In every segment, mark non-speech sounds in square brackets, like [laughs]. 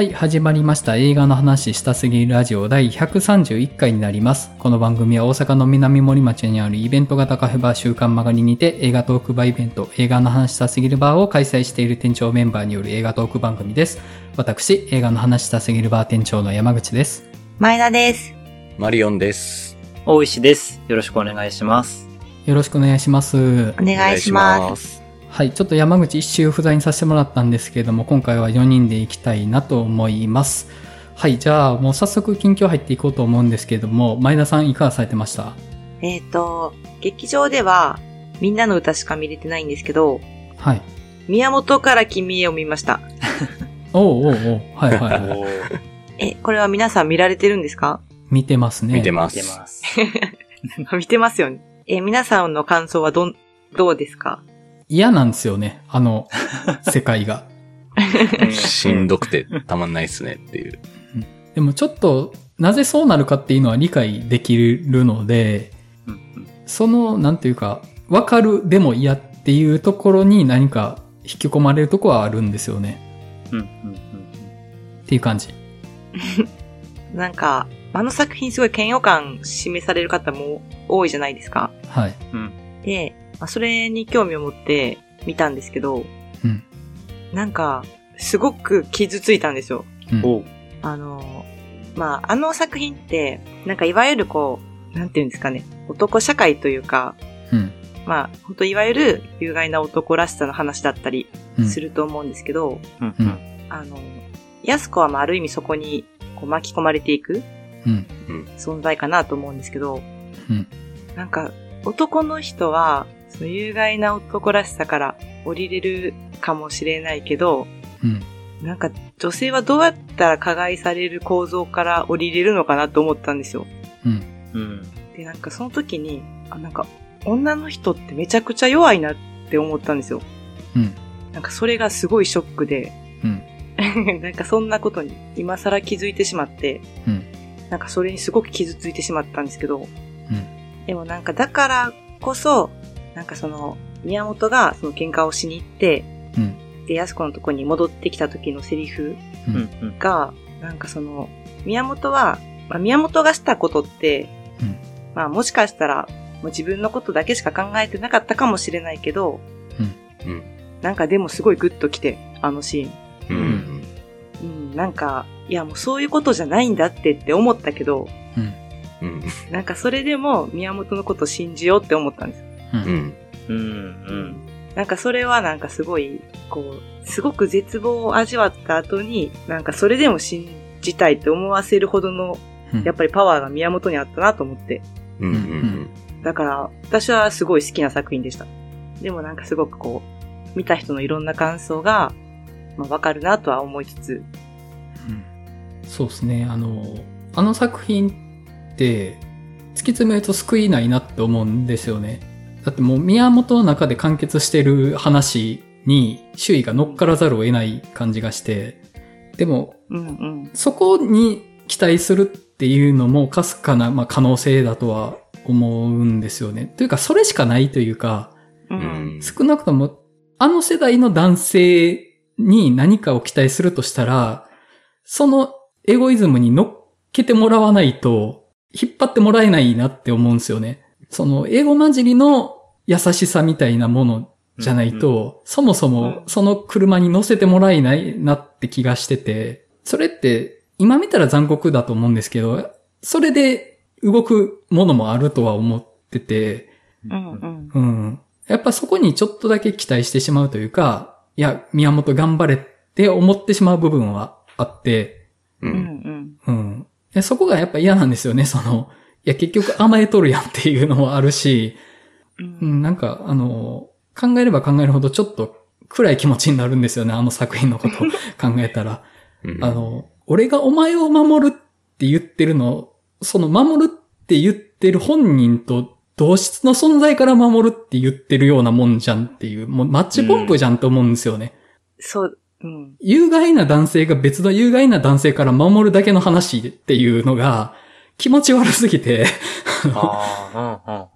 はい、始まりました。映画の話したすぎるラジオ第131回になります。この番組は大阪の南森町にあるイベント型カフェバー週刊曲がりにて映画トークバーイベント映画の話したすぎるバーを開催している店長メンバーによる映画トーク番組です。私、映画の話したすぎるバー店長の山口です。前田です。マリオンです。大石です。よろしくお願いします。よろしくお願いします。お願いします。はい、ちょっと山口一周不在にさせてもらったんですけれども、今回は4人で行きたいなと思います。はい、じゃあもう早速近況入っていこうと思うんですけれども、前田さんいかがされてました？えっ、と、劇場では、みんなの歌しか見れてないんですけど、はい。宮本から君へを見ました。おうおうおうはいはいはい。[laughs] え、これは皆さん見られてるんですか？見てますね。見てます。出ます。[laughs] 見てますよね。え、皆さんの感想はどん、どうですか？嫌なんですよね、あの、[laughs] 世界が。しんどくてたまんないっすねっていう。でもちょっと、なぜそうなるかっていうのは理解できるので、その、なんていうか、わかるでも嫌っていうところに何か引き込まれるとこはあるんですよね。うんうんっていう感じ。[laughs] なんか、あの作品すごい嫌悪感示される方も多いじゃないですか。はい。うんで、まあ、それに興味を持って見たんですけど、うん。なんか、すごく傷ついたんですよ。うん。あの、まあ、あの作品って、なんかいわゆるこう、なんていうんですかね、男社会というか、うん。まあ、本当いわゆる有害な男らしさの話だったりうん。すると思うんですけど、うんうんあの、安子はまあある意味そこにこう巻き込まれていくうん。存在かなと思うんですけど、うん。なんか男の人は、その有害な男らしさから降りれるかもしれないけど、うん。なんか女性はどうやったら加害される構造から降りれるのかなと思ったんですよ。うん。うん。で、なんかその時に、あ、なんか女の人ってめちゃくちゃ弱いなって思ったんですよ。うん。なんかそれがすごいショックで、うん。[laughs] なんかそんなことに今更気づいてしまって、うん。なんかそれにすごく傷ついてしまったんですけど、うん。でもなんかだからこそ、なんかその、宮本がその喧嘩をしに行って、うん。で、安子のとこに戻ってきた時のセリフう。うんなんかその、宮本は、まあ、宮本がしたことって、うんまあもしかしたら、もう自分のことだけしか考えてなかったかもしれないけど、うん。なんかでもすごいグッときて、あのシーン。うん。うん。うん、なんか、いやもうそういうことじゃないんだってって思ったけど、うん。うん。なんかそれでも宮本のこと信じようって思ったんです。う。うんん。うんうんなんかそれはなんかすごい、こう、すごく絶望を味わった後に、なんかそれでも信じたいって思わせるほどの、うん。やっぱりパワーが宮本にあったなと思って。うん。うん。だから、私はすごい好きな作品でした。でもなんかすごくこう、見た人のいろんな感想が、まあわかるなとは思いつつ、うんそうですね。あの、あの作品って、突き詰めると救いないなって思うんですよね。だってもう宮本の中で完結してる話に周囲が乗っからざるを得ない感じがして、でもうんうん。そこに期待するっていうのもかすかな、まあ、可能性だとは思うんですよね。というかそれしかないというか。少なくとも、あの世代の男性に何かを期待するとしたら、そのエゴイズムに乗っけてもらわないと、引っ張ってもらえないなって思うんですよね。その、英語混じりの優しさみたいなものじゃないと、そもそもその車に乗せてもらえないなって気がしてて、それって、今見たら残酷だと思うんですけど、それで動くものもあるとは思ってて、うんうん。うん。やっぱそこにちょっとだけ期待してしまうというか、いや、宮本頑張れって思ってしまう部分はあって、う。うんんうん。でそこがやっぱ嫌なんですよね、その、いや、結局甘えとるやんっていうのもあるし、うん。うん、なんか、あの、考えれば考えるほどちょっと暗い気持ちになるんですよね、あの作品のことを考えたら。[laughs] うん。あの、俺がお前を守るって言ってるの、その守るって言ってる本人と同質の存在から守るって言ってるようなもんじゃんっていう、もうマッチポンプじゃんと思うんですよね。そう、うん。有害な男性が別の有害な男性から守るだけの話っていうのが気持ち悪すぎて。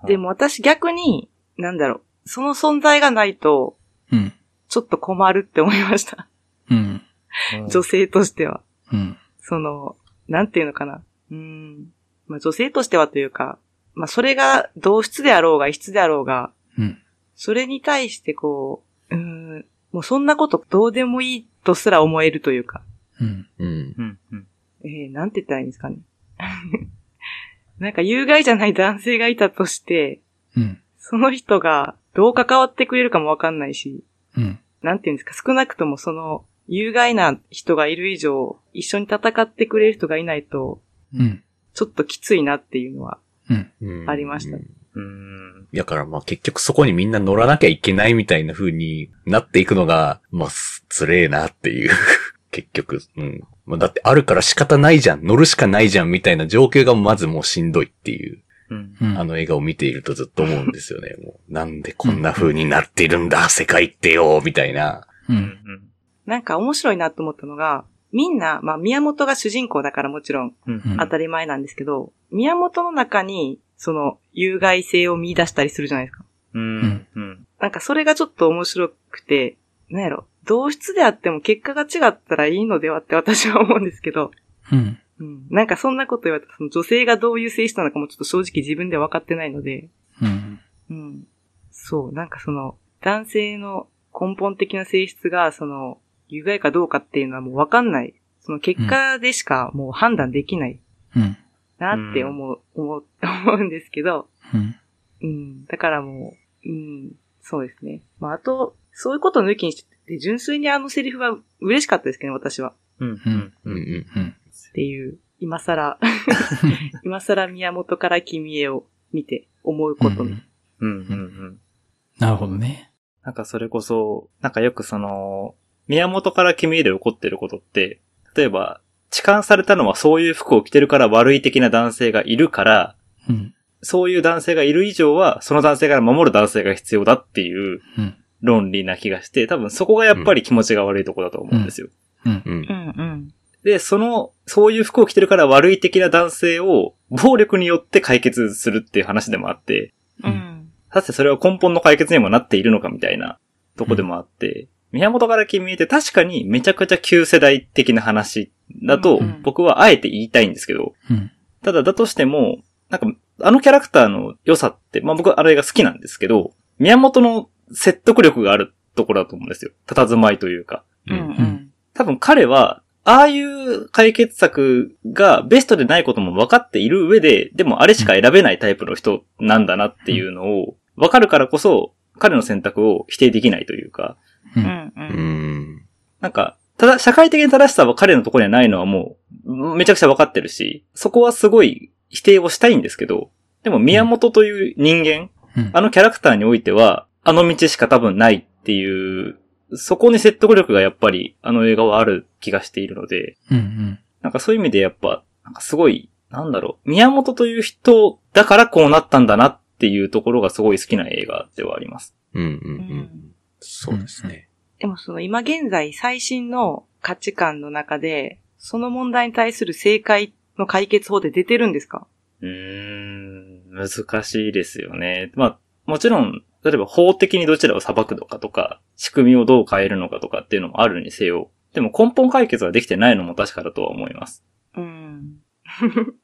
でも私逆に、なんだろう、その存在がないと、うん。ちょっと困るって思いました。うん。うん、女性としては。うん。その、なんていうのかな。うん。まあ女性としてはというか、まあそれが同質であろうが異質であろうが、うん。それに対してこう、うん、もうそんなことどうでもいいとすら思えるというか。えー、なんて言ったらいいんですかね。[laughs] なんか有害じゃない男性がいたとして、うん。その人がどう関わってくれるかもわかんないし、うん。なんていうんですか、少なくともその、有害な人がいる以上、一緒に戦ってくれる人がいないと、うん。ちょっときついなっていうのは、ありましたうん。だからまあ結局そこにみんな乗らなきゃいけないみたいな風になっていくのが、まあつつれえなっていう。[laughs] 結局。うん。まあだってあるから仕方ないじゃん、乗るしかないじゃんみたいな状況がまずもうしんどいっていう、うん。うん。あの映画を見ているとずっと思うんですよね。もうなんでこんな風になってるんだ、世界ってよ、みたいな。う。うんん。なんか面白いなと思ったのが、みんな、まあ宮本が主人公だからもちろん当たり前なんですけど、宮本の中に、その、有害性を見出したりするじゃないですか。うん。うん。なんかそれがちょっと面白くて、なんやろ、同質であっても結果が違ったらいいのではって私は思うんですけど、うん。うん。なんかそんなこと言われたら、その女性がどういう性質なのかもちょっと正直自分では分かってないので、うん。うん。そう、なんかその、男性の根本的な性質が、その、有害かどうかっていうのはもう分かんない。その結果でしかもう判断できないうん。なって思う、思う、思うんですけど、うん。うん。だからもう、うん、そうですね。まあ、あと、そういうことを抜きにして、純粋にあのセリフは嬉しかったですけどね、私は。うん。うん。うんうん。うん。っていう、今更、[laughs] 今更宮本から君へを見て思うことね。うん。うん。なるほどね。なんかそれこそ、なんかよくその、宮本から君へで起こってることって、例えば、痴漢されたのはそういう服を着てるから悪い的な男性がいるから、うん。そういう男性がいる以上は、その男性から守る男性が必要だっていううん。論理な気がして、多分そこがやっぱり気持ちが悪いとこだと思うんですよ。うん。うんう。んうん。で、その、そういう服を着てるから悪い的な男性を暴力によって解決するっていう話でもあって、う。ん。果たしてそれは根本の解決にもなっているのかみたいなとこでもあって、宮本から君へって確かにめちゃくちゃ旧世代的な話だとうん僕はあえて言いたいんですけど、うん。ただだとしても、なんかあのキャラクターの良さって、まあ僕はあれが好きなんですけど、宮本の説得力があるところだと思うんですよ。佇まいというか。うんうん。多分彼は、ああいう解決策がベストでないことも分かっている上で、でもあれしか選べないタイプの人なんだなっていうのを分かるからこそ、彼の選択を否定できないというか、う。うんんう。うんん。なんか、ただ、社会的な正しさは彼のところにはないのはもう、めちゃくちゃ分かってるし、そこはすごい否定をしたいんですけど、でも宮本という人間、うん。あのキャラクターにおいては、あの道しか多分ないっていう、そこに説得力がやっぱりあの映画はある気がしているので、うん。うん。なんかそういう意味でやっぱ、なんかすごい、なんだろう、宮本という人だからこうなったんだなっていうところがすごい好きな映画ではあります。うんうんううんん。そうですね。でもその今現在最新の価値観の中で、その問題に対する正解の解決法って出てるんですか？うーん、難しいですよね。まあ、もちろん、例えば法的にどちらを裁くのかとか、仕組みをどう変えるのかとかっていうのもあるにせよ。でも根本解決はできてないのも確かだとは思います。うん。[laughs]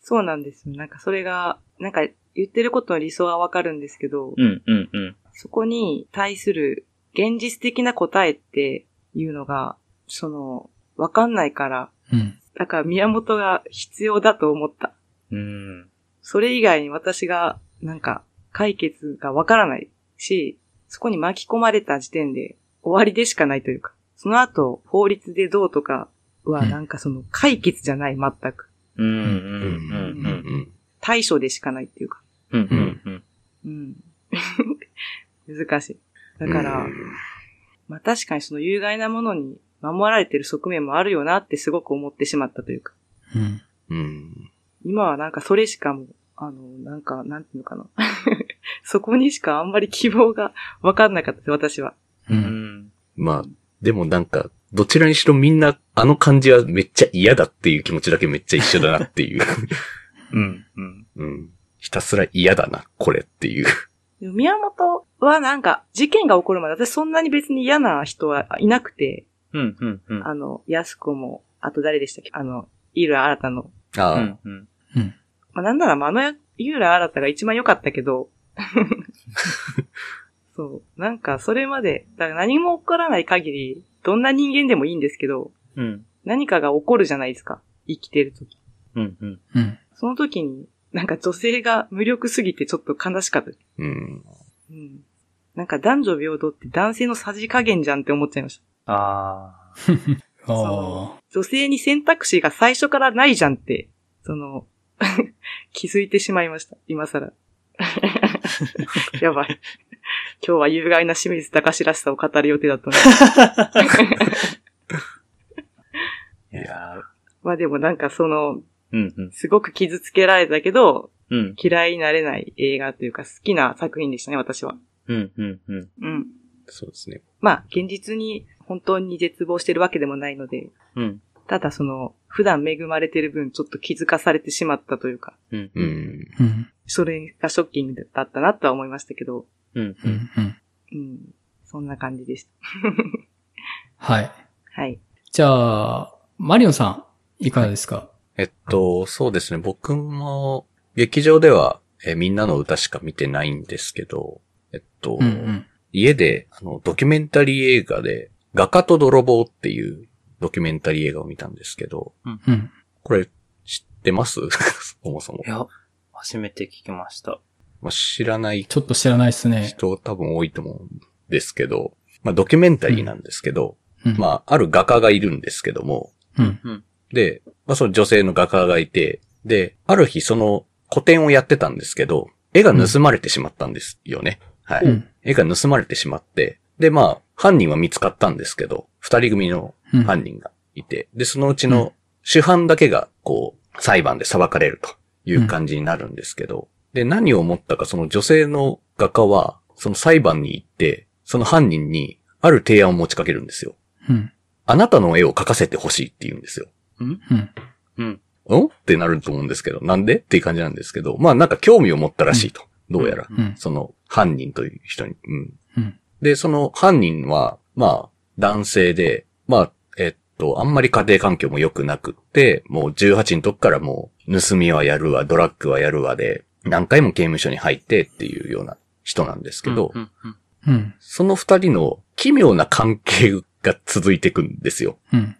そうなんですよ。なんかそれが、なんか言ってることの理想はわかるんですけど、うん、うん、うん。そこに対する現実的な答えっていうのが、その、わかんないから、うん。だから宮本が必要だと思った。うん。それ以外に私が、なんか、解決がわからないし、そこに巻き込まれた時点で終わりでしかないというか、その後、法律でどうとかは、うんなんかその解決じゃない、全く。うん、うん、うん、うんうん。うん対処でしかないっていうか。うん、うん、うん。うん。[laughs] 難しい。だから、まあ確かにその有害なものに守られてる側面もあるよなってすごく思ってしまったというか。うん。うん。今はなんかそれしかも、あの、なんか、なんていうのかな。[laughs] そこにしかあんまり希望がわかんなかったです、私は。う。うんん。まあ、でもなんか、どちらにしろみんな、あの感じはめっちゃ嫌だっていう気持ちだけめっちゃ一緒だなっていう。[laughs] うん、うん。うん。ひたすら嫌だな、これっていう。宮本はなんか、事件が起こるまで私そんなに別に嫌な人はいなくて、うん、うん、うん。あの、安子も、あと誰でしたっけ？あの、井浦新の。ああ、うん。うん。うん。まあ、なんなら、まあ、あのや、井浦新が一番良かったけど、[laughs] そう。なんか、それまで、だから何も起こらない限り、どんな人間でもいいんですけど、うん。何かが起こるじゃないですか。生きてる時。うん。うん。うん。その時に、なんか女性が無力すぎてちょっと悲しかった。うん。うん。なんか男女平等って男性のさじ加減じゃんって思っちゃいました。ああ。[laughs] ああ。女性に選択肢が最初からないじゃんって、その、[laughs] 気づいてしまいました。今更。[laughs] やばい。今日は有害な清水隆らしさを語る予定だったのに。[laughs] いやーまあでもなんかその、うん。うん。すごく傷つけられたけど、うん。嫌いになれない映画というか好きな作品でしたね、私は。うん。うん。うん。うん。そうですね。まあ、現実に本当に絶望してるわけでもないので、うん。ただその、普段恵まれてる分ちょっと気づかされてしまったというか、うん。う。ん。うん。それがショッキングだったなとは思いましたけど、うん。うん。うん。うん。そんな感じでした。[laughs] はい。はい。じゃあ、マリオンさん、いかがですか？えっと、そうですね。僕も、劇場では、えーみんなの歌しか見てないんですけど、えっと、うんうん。家で、あの、ドキュメンタリー映画で、画家と泥棒っていうドキュメンタリー映画を見たんですけど、うん。これ、知ってます？[laughs] そもそもい。や、初めて聞きました。まあ、知らないちょっと知らないですね。人多分多いと思うんですけど、まあ、ドキュメンタリーなんですけど、うん。まあ、ある画家がいるんですけども、うん。で、まあ、その女性の画家がいて、で、ある日その個展をやってたんですけど、絵が盗まれてしまったんですよね。はい。うん。絵が盗まれてしまって、で、まあ、犯人は見つかったんですけど、二人組のうん。犯人がいて、で、そのうちの主犯だけが、こう、裁判で裁かれるという感じになるんですけど、で、何を思ったか、その女性の画家は、その裁判に行って、その犯人に、ある提案を持ちかけるんですよ。うん。あなたの絵を描かせてほしいって言うんですよ。うん。うん。んってなると思うんですけど、なんでっていう感じなんですけど、まあなんか興味を持ったらしいと。どうやら。うん。その犯人という人に。うん。うん。で、その犯人は、まあ、男性で、まあ、と、あんまり家庭環境も良くなくって、もう18の時からもう、盗みはやるわ、ドラッグはやるわで、何回も刑務所に入ってっていうような人なんですけど、うん。うん。うん。その二人の奇妙な関係が続いていくんですよ。うん。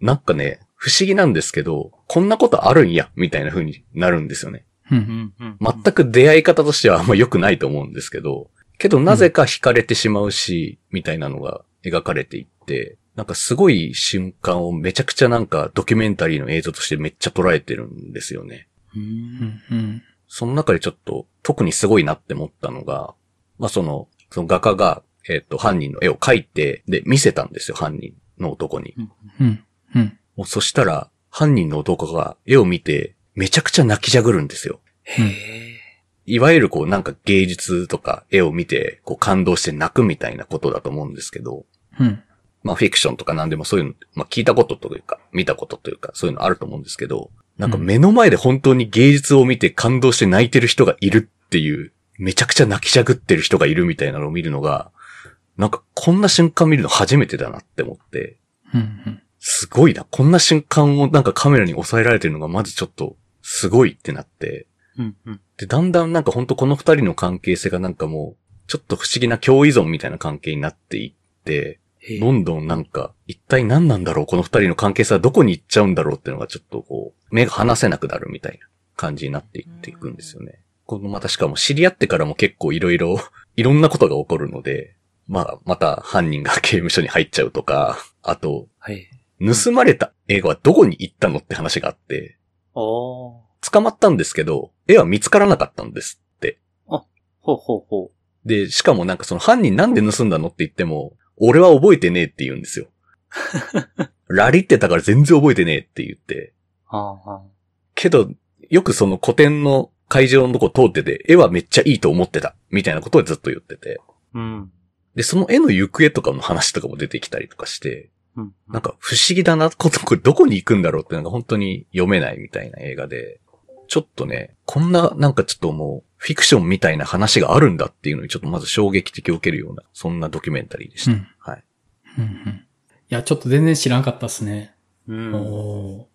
なんかね、不思議なんですけど、こんなことあるんや、みたいな風になるんですよね。う。うんん。うん。全く出会い方としてはあんま良くないと思うんですけど、けどなぜか惹かれてしまうし、みたいなのが描かれていって、なんかすごい瞬間をめちゃくちゃなんかドキュメンタリーの映像としてめっちゃ捉えてるんですよね。う。うんん。うん。その中でちょっと特にすごいなって思ったのが、まあその、その画家が、えっ、と、犯人の絵を描いて、で、見せたんですよ、犯人の男に。うん。うん。もうそしたら、犯人の男が絵を見て、めちゃくちゃ泣きじゃぐるんですよ。へえ。いわゆるこうなんか芸術とか絵を見てこう感動して泣くみたいなことだと思うんですけど、うん。まあフィクションとか何でもそういうの、まあ聞いたことというか、見たことというか、そういうのあると思うんですけど、なんか目の前で本当に芸術を見て感動して泣いてる人がいるっていう、めちゃくちゃ泣きじゃぐってる人がいるみたいなのを見るのが、なんかこんな瞬間見るの初めてだなって思って、うん。すごいな。こんな瞬間をなんかカメラに抑えられてるのがまずちょっとすごいってなって、うん。うん。で、だんだんなんかほんとこの二人の関係性がなんかもう、ちょっと不思議な共依存みたいな関係になっていって、どんどんなんか、一体何なんだろう？この二人の関係性はどこに行っちゃうんだろうっていうのがちょっとこう、目が離せなくなるみたいな感じになっていっていくんですよね。このまたしかも知り合ってからも結構いろいろ、[laughs] いろんなことが起こるので、まあ、また犯人が刑務所に入っちゃうとか、あと、はい。盗まれた絵はどこに行ったのって話があって。捕まったんですけど、絵は見つからなかったんですって。ほうほうほで、しかもなんかその犯人なんで盗んだのって言っても、俺は覚えてねえって言うんですよ。[laughs] ラリってたから全然覚えてねえって言って。う。はあはあ。けど、よくその古典の会場のとこ通ってて、絵はめっちゃいいと思ってた。みたいなことをずっと言ってて。うん。で、その絵の行方とかの話とかも出てきたりとかして、うん。なんか不思議だな、こと、これどこに行くんだろうっていうのが本当に読めないみたいな映画で、ちょっとね、こんななんかちょっともう、フィクションみたいな話があるんだっていうのにちょっとまず衝撃的を受けるような、そんなドキュメンタリーでした。うんはい。うん。うん。いや、ちょっと全然知らんかったっすね。うん。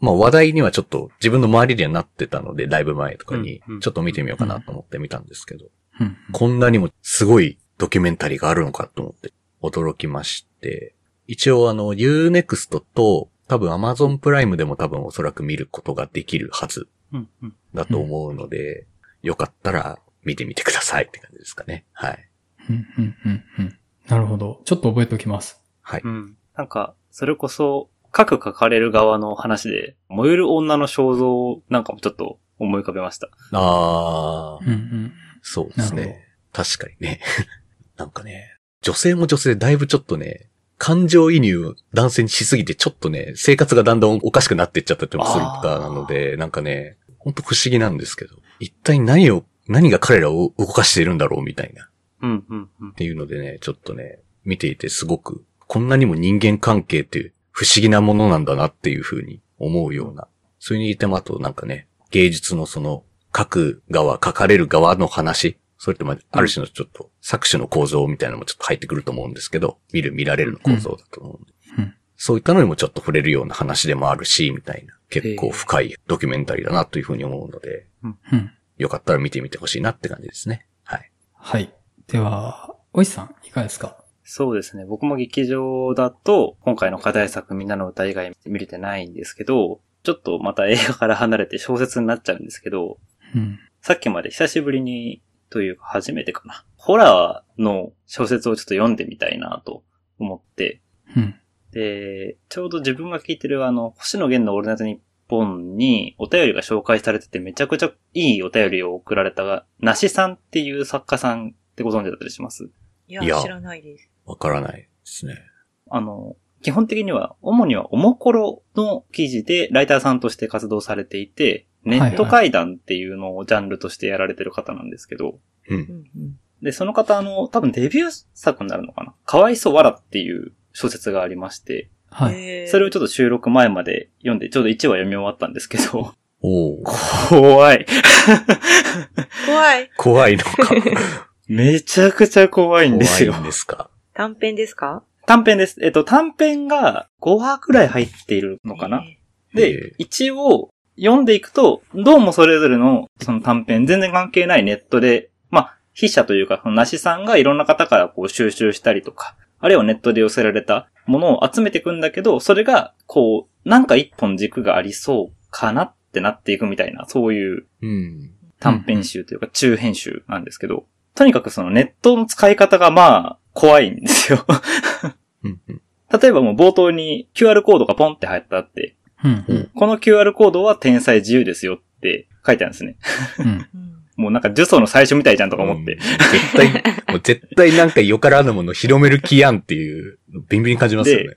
まあ話題にはちょっと自分の周りにはなってたので、ライブ前とかにちょっと見てみようかなと思って見たんですけど、うんこんなにもすごいドキュメンタリーがあるのかと思って驚きまして、一応あの Unext と多分 Amazon プライムでも多分おそらく見ることができるはずうん。うん。だと思うので、よかったら見てみてくださいって感じですかね。はい。うんうんうんうんなるほど。ちょっと覚えておきます。はい。うん。なんか、それこそ、各書かれる側の話で、燃える女の肖像なんかもちょっと思い浮かべました。あーうんうんそうですね。確かにね。[laughs] なんかね、女性も女性でだいぶちょっとね、感情移入を男性にしすぎてちょっとね、生活がだんだんおかしくなっていっちゃったりもするからなので、なんかね、ほんと不思議なんですけど、一体何を、何が彼らを動かしているんだろうみたいな。っうん、うん、うん。ていうのでね、ちょっとね、見ていてすごく、こんなにも人間関係っていう不思議なものなんだなっていうふうに思うような。それにいてもあとなんかね、芸術のその、書く側、書かれる側の話、それってまあ、ある種のちょっと作詞の構造みたいなのもちょっと入ってくると思うんですけど、見る見られるの構造だと思うんで。うんそういったのにもちょっと触れるような話でもあるし、みたいな。結構深いドキュメンタリーだなというふうに思うので、うん。よかったら見てみてほしいなって感じですね。はい。はい。では、おいさん、いかがですか？そうですね。僕も劇場だと、今回の課題作みんなの歌以外見れてないんですけど、ちょっとまた映画から離れて小説になっちゃうんですけど、うん。さっきまで久しぶりに、というか初めてかな。ホラーの小説をちょっと読んでみたいなと思って、うん。で、ちょうど自分が聞いてるあの、星野源のオールナイトニッポンにお便りが紹介されててめちゃくちゃいいお便りを送られた、なしさんっていう作家さんってご存知だったりします？いやいや知らないです。わからないですね。あの、基本的には、主にはおもころの記事でライターさんとして活動されていて、ネット会談っていうのをジャンルとしてやられてる方なんですけど、うん。で、その方、あの、多分デビュー作になるのかな？かわいそうわらっていう小説がありまして、はい。それをちょっと収録前まで読んで、ちょうど1話読み終わったんですけど、おー怖い。怖い。怖いのか。[laughs] めちゃくちゃ怖いんですよ怖いん。ですか。短編ですか？短編です。えっと、短編が5話くらい入っているのかなええで、一応、読んでいくと、どうもそれぞれの、その短編、全然関係ないネットで、まあ、筆者というか、その梨さんがいろんな方からこう収集したりとか、あるいはネットで寄せられたものを集めていくんだけど、それが、こう、なんか一本軸がありそうかなってなっていくみたいな、そういううん。短編集というか中編集なんですけど、とにかくそのネットの使い方がまあ、怖いんですよ。例えばもう冒頭に QR コードがポンって入ってあって、この QR コードは天才自由ですよって書いてあるんですね。もうなんか呪詛の最初みたいじゃんとか思って。うん絶対、もう絶対なんかよからぬものを広める気やんっていう、ビンビンに感じますよね。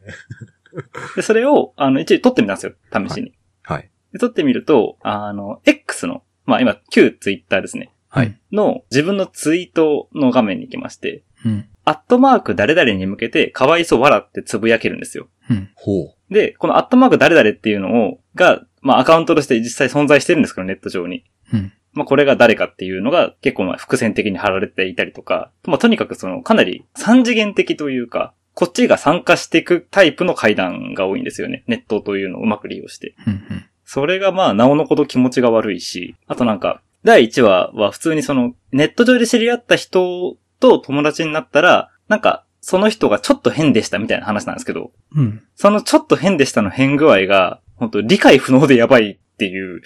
で、それを、あの、一応撮ってみたんですよ。試しに。はい。で撮ってみると、あの、X の、まあ今、旧 Twitter ですね。はい。の自分のツイートの画面に行きまして、うん。アットマーク誰々に向けて、かわいそう笑ってつぶやけるんですよ。うん。ほう。で、このアットマーク誰々っていうのを、が、まあアカウントとして実際存在してるんですけど、ネット上に。うん。まあこれが誰かっていうのが結構まあ伏線的に貼られていたりとか、まあとにかくそのかなり三次元的というか、こっちが参加していくタイプの会談が多いんですよね。ネットというのをうまく利用して。うん。それがまあ、なおのこと気持ちが悪いし、あとなんか、第1話は普通にその、ネット上で知り合った人と友達になったら、なんか、その人がちょっと変でしたみたいな話なんですけど、うん。そのちょっと変でしたの変具合が、本当理解不能でやばいっていう、う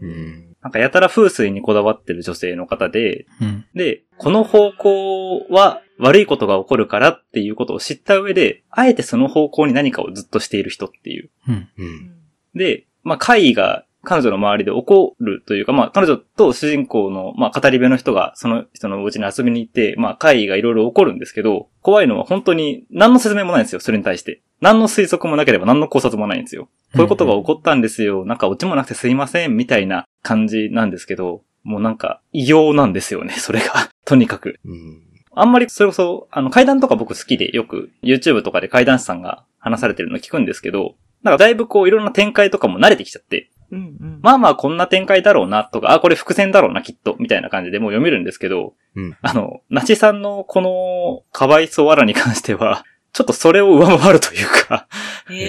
うんん。なんかやたら風水にこだわってる女性の方で、うん。で、この方向は悪いことが起こるからっていうことを知った上で、あえてその方向に何かをずっとしている人っていう。うん。うん。で、まあ、会議が彼女の周りで起こるというか、まあ、彼女と主人公の、まあ、語り部の人がその人のお家に遊びに行って、まあ、会議がいろいろ起こるんですけど、怖いのは本当に何の説明もないんですよ、それに対して。何の推測もなければ何の考察もないんですよ。こういうことが起こったんですよ。なんかオチもなくてすいません、みたいな感じなんですけど、もうなんか異様なんですよね、それが。[laughs] とにかく。うん。あんまりそれこそ、あの、階段とか僕好きでよく YouTube とかで階段師さんが話されてるの聞くんですけど、なんかだいぶこういろんな展開とかも慣れてきちゃって、うんうん。まあまあこんな展開だろうなとか、あ、これ伏線だろうなきっと、みたいな感じでもう読めるんですけど、うんあの、なちさんのこのかわいそうわらに関しては、ちょっとそれを上回るというか、へえ。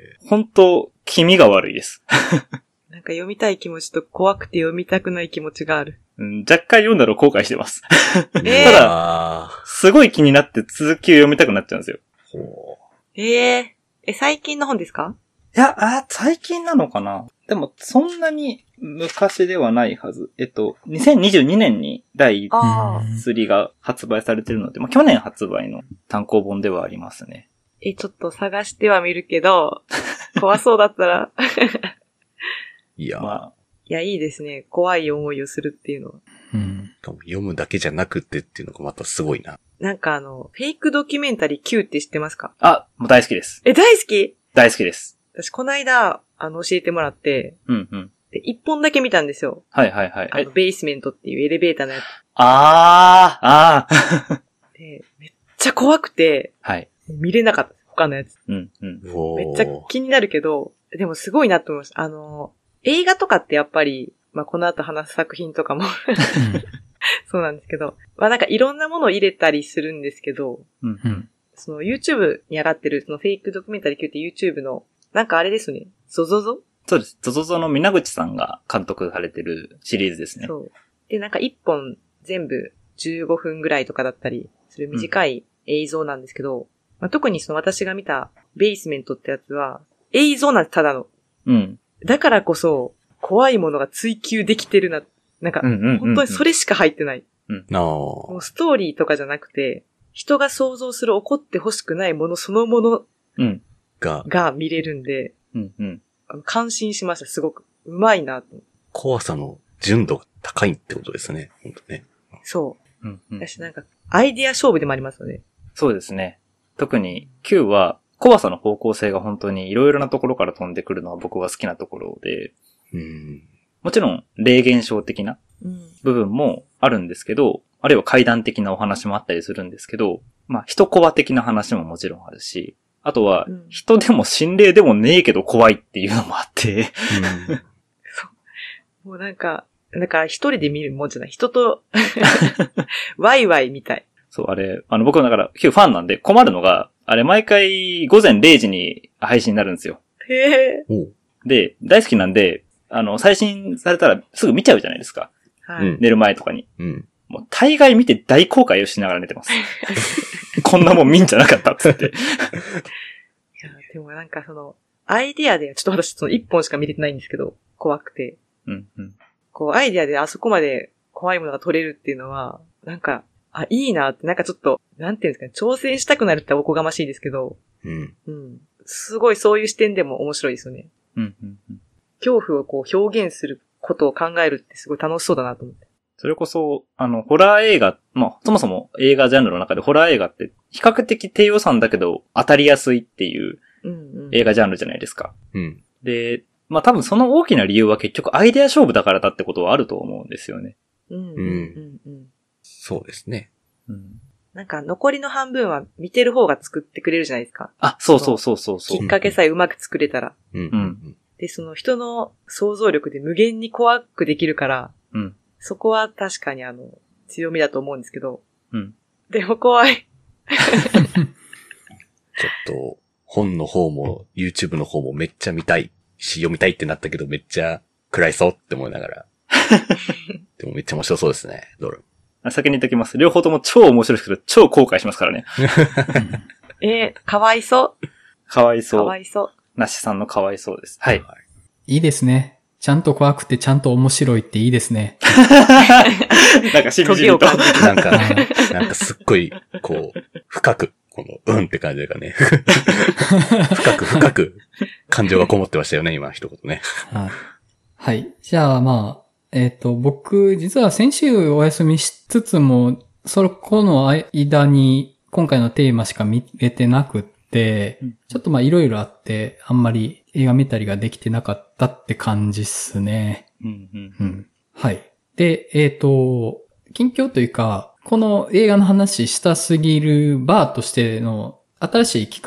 え本当気味が悪いです。[laughs] なんか読みたい気持ちと怖くて読みたくない気持ちがある。うん若干読んだの後悔してます。ーえー [laughs] ただあすごい気になって続きを読みたくなっちゃうんですよ。ええ。え、最近の本ですか？いや、あ、最近なのかな？でも、そんなに昔ではないはず。えっと、2022年に第ああ。うん3が発売されてるので、まあ、去年発売の単行本ではありますね。え、ちょっと探してはみるけど、怖そうだったら。いや、まあ、いや、いいですね。怖い思いをするっていうのは。うん。読むだけじゃなくてっていうのがまたすごいな。なんかあの、フェイクドキュメンタリー Q って知ってますか？あ、もう大好きです。え、大好き？大好きです。私、この間、あの、教えてもらって、うんうん。で、一本だけ見たんですよ。はいはいはい。えあの、ベースメントっていうエレベーターのやあー、あー。つで、めっちゃ怖くて、はい。見れなかった。他のやつ。うんうん。めっちゃ気になるけど、でもすごいなと思いました。あの、映画とかってやっぱり、まあ、この後話す作品とかも [laughs] そうなんですけど、まあなんかいろんなものを入れたりするんですけど、うんう。ん。その YouTube に上がってるそのフェイクドキュメンタリー Q って YouTube の、なんかあれですね、ゾゾゾ？そうです。ゾゾゾの皆口さんが監督されてるシリーズですね。そう。で、なんか一本全部15分ぐらいとかだったりする短い映像なんですけど、まあ、特にその私が見たベースメントってやつは、映像なんてただの。うん。だからこそ、怖いものが追求できてるな。なんかうん、うんうんうん。本当にそれしか入ってない。なあもうストーリーとかじゃなくて、人が想像する起こってほしくないものそのものうん。がが見れるんで、うんうん。感心しました、すごく。うまいなと。怖さの純度が高いってことですね。本当ね。そうんうう。ん。私なんか、アイディア勝負でもありますよね。そうですね。特に Q は怖さの方向性が本当にいろいろなところから飛んでくるのは僕が好きなところで、うん。もちろん霊現象的なうん。部分もあるんですけど、あるいは階段的なお話もあったりするんですけど、まあ人コア的な話ももちろんあるし、あとはうん人でも心霊でもねえけど怖いっていうのもあって、もうなんか、なんか一人で見るもんじゃない。人と、[laughs] ワイワイみたい。そう、あれ、あの僕はだから Q ファンなんで困るのが、あれ毎回午前0時に配信になるんですよ。へえ。で、大好きなんで、あの、最新されたらすぐ見ちゃうじゃないですか。はい。うん寝る前とかに。うん。もう大概見て大後悔をしながら寝てます。[laughs] こんなもん見んじゃなかったっつって。[laughs] いや、でもなんかその、アイディアで、ちょっと私その一本しか見れてないんですけど、怖くて。うんうん。こう、アイディアであそこまで怖いものが撮れるっていうのは、なんか、あ、いいなって、なんかちょっと、なんていうんですかね、挑戦したくなるっておこがましいですけど、うん。うん。すごいそういう視点でも面白いですよね。うんうんうん。恐怖をこう表現することを考えるってすごい楽しそうだなと思って。それこそ、あの、ホラー映画、まあ、そもそも映画ジャンルの中でホラー映画って比較的低予算だけど当たりやすいっていううんうん。映画ジャンルじゃないですか。うん。で、まあ多分その大きな理由は結局アイデア勝負だからだってことはあると思うんですよね。うんうんうんうん。そうですね。うん。なんか残りの半分は見てる方が作ってくれるじゃないですか。あ、そうそうそうそうそうきっ。かけさえうまく作れたら。うん。うんで、その人の想像力で無限に怖くできるから、うん。そこは確かにあの、強みだと思うんですけど。うん。でも怖い。[laughs] ちょっと、本の方も、YouTube の方もめっちゃ見たいし、読みたいってなったけど、めっちゃ暗いそうって思いながら。[laughs] でもめっちゃ面白そうですね、ドル。先に言っておきます。両方とも超面白いですけど、超後悔しますからね。[laughs] えー、かわいそう。かわいかそう。わいそう。なしさんのかわいそうです。はい。いいですね。ちゃんと怖くてちゃんと面白いっていいですね。[laughs] なんかしみじみとなんか、なんかすっごい、こう、深く、この、うんって感じがね。[laughs] 深く深く、感情がこもってましたよね、今、一言ね。はい。はい。じゃあまあ、えっ、と、僕、実は先週お休みしつつも、そこの間に今回のテーマしか見れてなくって、ちょっとまあいろいろあって、あんまり映画見たりができてなかったって感じっすね。うんうんうん。はい。で、えっ、と、近況というか、この映画の話したすぎるバーとしての新しい企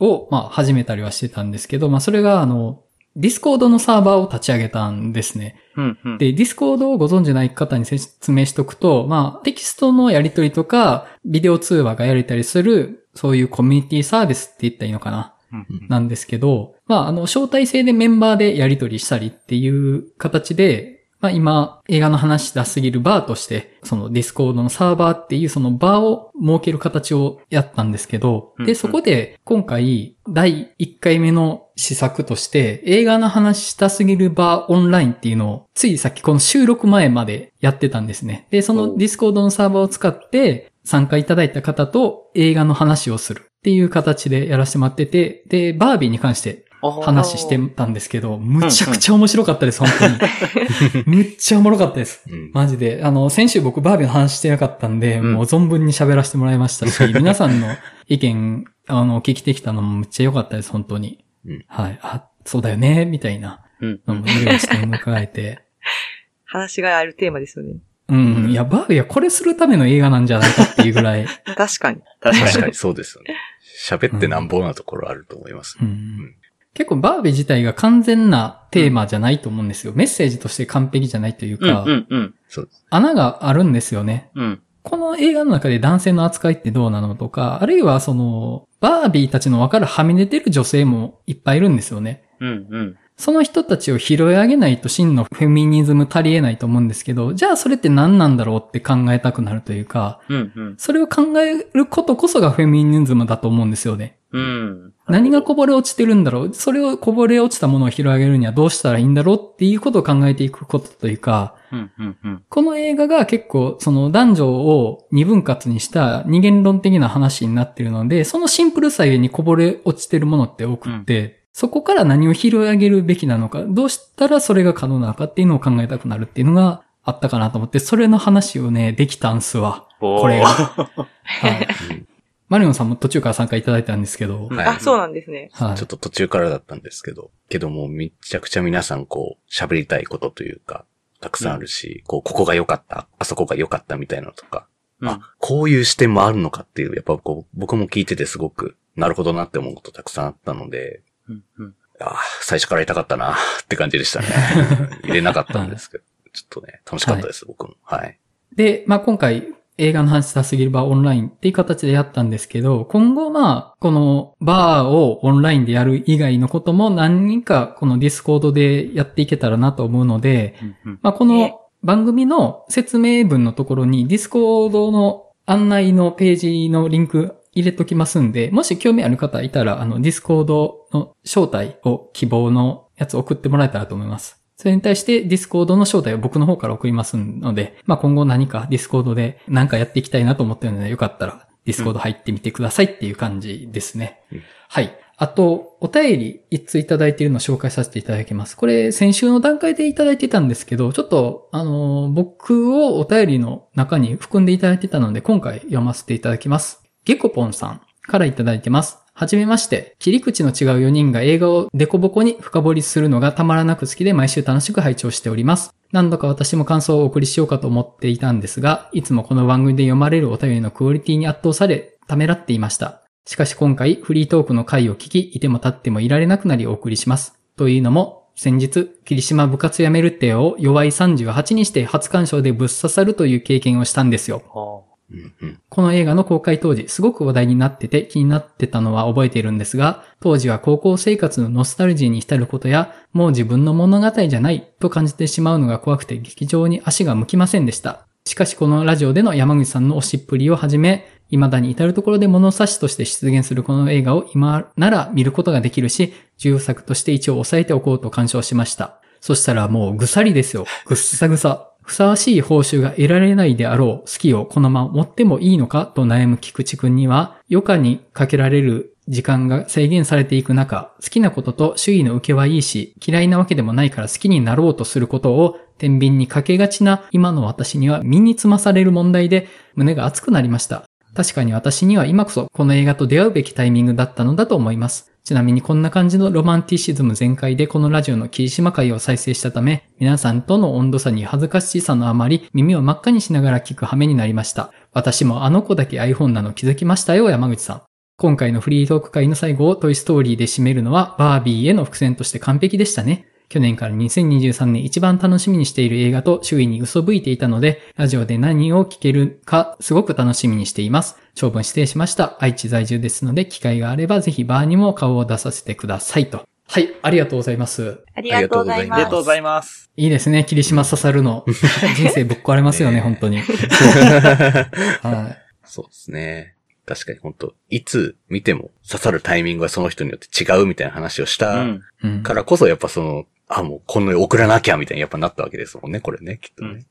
画を、まあ、始めたりはしてたんですけど、まあ、それが、あの、ディスコードのサーバーを立ち上げたんですね。うんうん。で、ディスコードをご存知ない方に説明しとくと、まあ、テキストのやり取りとか、ビデオ通話がやれたりする、そういうコミュニティサービスって言ったらいいのかな？うんなんですけど、まあ、あの、招待制でメンバーでやり取りしたりっていう形で、まあ今、映画の話したすぎるバーとして、そのディスコードのサーバーっていうそのバーを設ける形をやったんですけど、で、そこで今回、第1回目の施策として、映画の話したすぎるバーオンラインっていうのを、ついさっきこの収録前までやってたんですね。で、その Discord のサーバーを使って、参加いただいた方と映画の話をするっていう形でやらせてもらってて、で、バービーに関して話してたんですけど、むちゃくちゃ面白かったです、本当に。[laughs] むっちゃおもろかったです。うん。マジで。あの、先週僕バービーの話してなかったんで、うんもう存分に喋らせてもらいましたし、[laughs] 皆さんの意見、あの、聞きてきたのもむっちゃ良かったです、本当に。うんはい。あ、そうだよね、みたいなうん。のもいろいろ視点を伺えて。[laughs] 話があるテーマですよね。うん。いや、バービーはこれするための映画なんじゃないかっていうぐらい。確かに。確かに。確かにそうですよね。喋ってなんぼなところあると思います。うん結構バービー自体が完全なテーマじゃないと思うんですよ。メッセージとして完璧じゃないといううんか、うんうん。そうです。穴があるんですよね。うん。この映画の中で男性の扱いってどうなのとか、あるいはその、バービーたちの分かるはみ出てる女性もいっぱいいるんですよね。うんうん。その人たちを拾い上げないと真のフェミニズム足り得ないと思うんですけど、じゃあそれって何なんだろうって考えたくなるというか、うんうん。それを考えることこそがフェミニズムだと思うんですよね。うん。何がこぼれ落ちてるんだろう？それをこぼれ落ちたものを拾い上げるにはどうしたらいいんだろうっていうことを考えていくことというか、うんうんうん。この映画が結構その男女を二分割にした二元論的な話になっているので、そのシンプルさゆえにこぼれ落ちてるものって多くって、そこから何を拾い上げるべきなのか、どうしたらそれが可能なのかっていうのを考えたくなるっていうのがあったかなと思って、それの話をね、できたんすわ。これが。[laughs] はい。マリオンさんも途中から参加いただいたんですけど、はいあ、そうなんですね。はいちょっと途中からだったんですけど、けどもうめちゃくちゃ皆さんこう喋りたいことというか、たくさんあるし、こう、ここが良かった、あそこが良かったみたいなのとか、うんあ、こういう視点もあるのかっていう、やっぱこう、僕も聞いててすごく、なるほどなって思うことたくさんあったので、うんうん。あ最初からいたかったなって感じでしたね。[laughs] 入れなかったんですけど、ちょっとね、楽しかったです、僕も。はい。で、まあ、今回映画の話したすぎるバーオンラインっていう形でやったんですけど、今後まあ、このバーをオンラインでやる以外のことも何かこの Discord でやっていけたらなと思うので、うんうん。まあ、この番組の説明文のところに Discord の案内のページのリンク入れときますんで、もし興味ある方いたら、あの、 Discord の招待を希望のやつ送ってもらえたらと思います。それに対して Discord の招待を僕の方から送りますので、まあ今後何か Discord で何かやっていきたいなと思ってるので、よかったら Discord 入ってみてくださいっていう感じですね。うんはい。あと、お便り一通いただいているのを紹介させていただきます。これ、先週の段階でいただいてたんですけど、ちょっと、あのー僕をお便りの中に含んでいただいてたので、今回読ませていただきます。ゲコポンさんからいただいてます。はじめまして。切り口の違う4人が映画をデコボコに深掘りするのがたまらなく好きで毎週楽しく拝聴しております。何度か私も感想をお送りしようかと思っていたんですが、いつもこの番組で読まれるお便りのクオリティに圧倒され、ためらっていました。しかし今回、フリートークの回を聞き、いても立ってもいられなくなりお送りします。というのも、先日、霧島部活やめるってを弱い38にして初干渉でぶっ刺さるという経験をしたんですよ。この映画の公開当時、すごく話題になってて気になってたのは覚えているんですが、当時は高校生活のノスタルジーに浸ることや、もう自分の物語じゃないと感じてしまうのが怖くて劇場に足が向きませんでした。しかしこのラジオでの山口さんの推しっぷりをはじめ、未だに至るところで物差しとして出現するこの映画を今なら見ることができるし、重作として一応押さえておこうと鑑賞しました。そしたらもうぐさりですよ。ぐっさぐさ。ふさわしい報酬が得られないであろう好きをこのまま持ってもいいのかと悩む菊池くんには、余暇にかけられる時間が制限されていく中、好きなことと周囲の受けはいいし、嫌いなわけでもないから好きになろうとすることを、天秤にかけがちな今の私には身につまされる問題で胸が熱くなりました。確かに私には今こそこの映画と出会うべきタイミングだったのだと思います。ちなみにこんな感じのロマンティシズム全開でこのラジオの霧島会を再生したため、皆さんとの温度差に恥ずかしさのあまり耳を真っ赤にしながら聞く羽目になりました。私もあの子だけ iPhone なの気づきましたよ、山口さん。今回のフリートーク会の最後をトイストーリーで締めるのはバービーへの伏線として完璧でしたね。去年から2023年一番楽しみにしている映画と周囲に嘘吹いていたので、ラジオで何を聞けるかすごく楽しみにしています。長文失礼しました。愛知在住ですので、機会があればぜひバーにも顔を出させてくださいと。はい、ありがとうございます。ありがとうございあります。がとうございます。いいですね、霧島刺さるの。[laughs] 人生ぶっ壊れますよね、ね本当に。[laughs] はそうですね。確かに本当いつ見ても刺さるタイミングはその人によって違うみたいな話をしうたからこそやっぱその、あ、もうこの送らなきゃみたいにやっぱなったわけですもんね、これね、きっとね。うん。い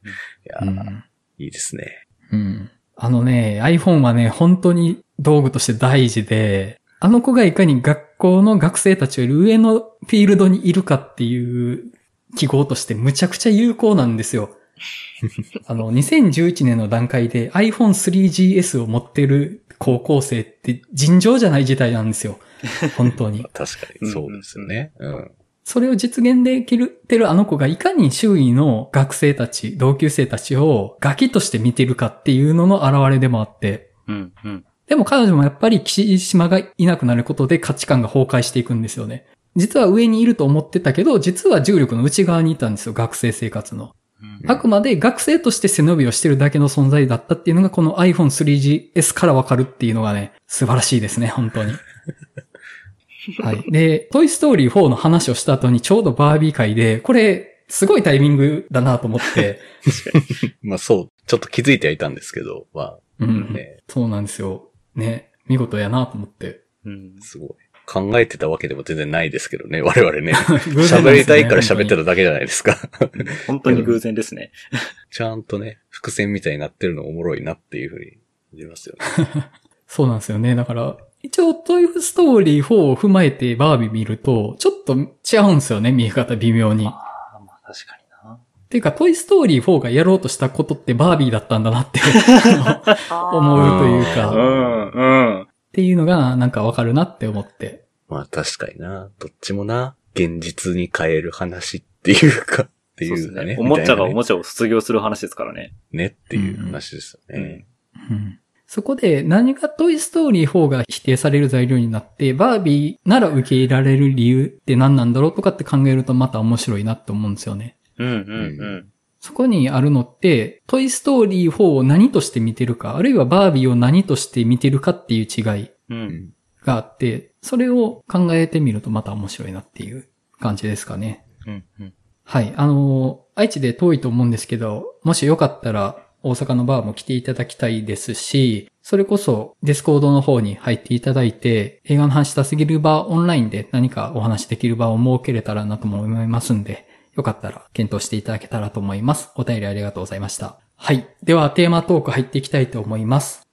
やー、うんいいですね。うん。あのね、iPhone はね、本当に道具として大事で、あの子がいかに学校の学生たちより上のフィールドにいるかっていう記号としてむちゃくちゃ有効なんですよ。[laughs] あの、2011年の段階で iPhone 3GS を持ってる高校生って尋常じゃない事態なんですよ。[laughs] 本当に。確かにそうですよね。うん。それを実現できてるあの子がいかに周囲の学生たち、同級生たちをガキとして見てるかっていうのの表れでもあって、うん。うん。でも彼女もやっぱり岸島がいなくなることで価値観が崩壊していくんですよね。実は上にいると思ってたけど、実は重力の内側にいたんですよ、学生生活の。あくまで学生として背伸びをしてるだけの存在だったっていうのがこの iPhone 3GS からわかるっていうのがね、素晴らしいですね、本当に。[laughs] はい。で、トイストーリー4の話をした後にちょうどバービー会で、これ、すごいタイミングだなと思って、[laughs] まあそう、ちょっと気づいてはいたんですけど、まあうん、ね、そうなんですよ。ね、見事やなと思って。うん。すごい。考えてたわけでも全然ないですけどね、[laughs] 我々ね。[laughs] 喋ねりたいから喋ってるだけじゃないですか。[laughs] 本当に偶然ですね。ちゃんとね、伏線みたいになってるのおもろいなっていうふうに感じますよね。そうなんですよね。だから、一応トイストーリー4を踏まえてバービー見ると、ちょっと違うんですよね、見え方微妙に。っああ、まあ確かにな。ていうか、トイストーリー4がやろうとしたことってバービーだったんだなって思うといううか、っん。うん。ていうのがなんかわかるなって思って。まあ確かにな。どっちもな、現実に変える話っていうか、っていうかね。ね。おもちゃがおみもちゃを卒業する話ですからね。ねっていう話ですよね。うんそこで何がトイストーリー4が否定される材料になって、バービーなら受け入れられる理由って何なんだろうとかって考えるとまた面白いなって思うんですよね。うんうんうん。そこにあるのって、トイストーリー4を何として見てるか、あるいはバービーを何として見てるかっていう違いうん。があって、それを考えてみるとまた面白いなっていう感じですかね。うんうん。はい。あのー愛知で遠いと思うんですけど、もしよかったら大阪のバーも来ていただきたいですし、それこそ Discord の方に入っていただいて、映画の話したすぎるバーオンラインで何かお話できる場を設けれたらなとも思いますんで、よかったら検討していただけたらと思います。お便りありがとうございました。はい。ではテーマトーク入っていきたいと思います。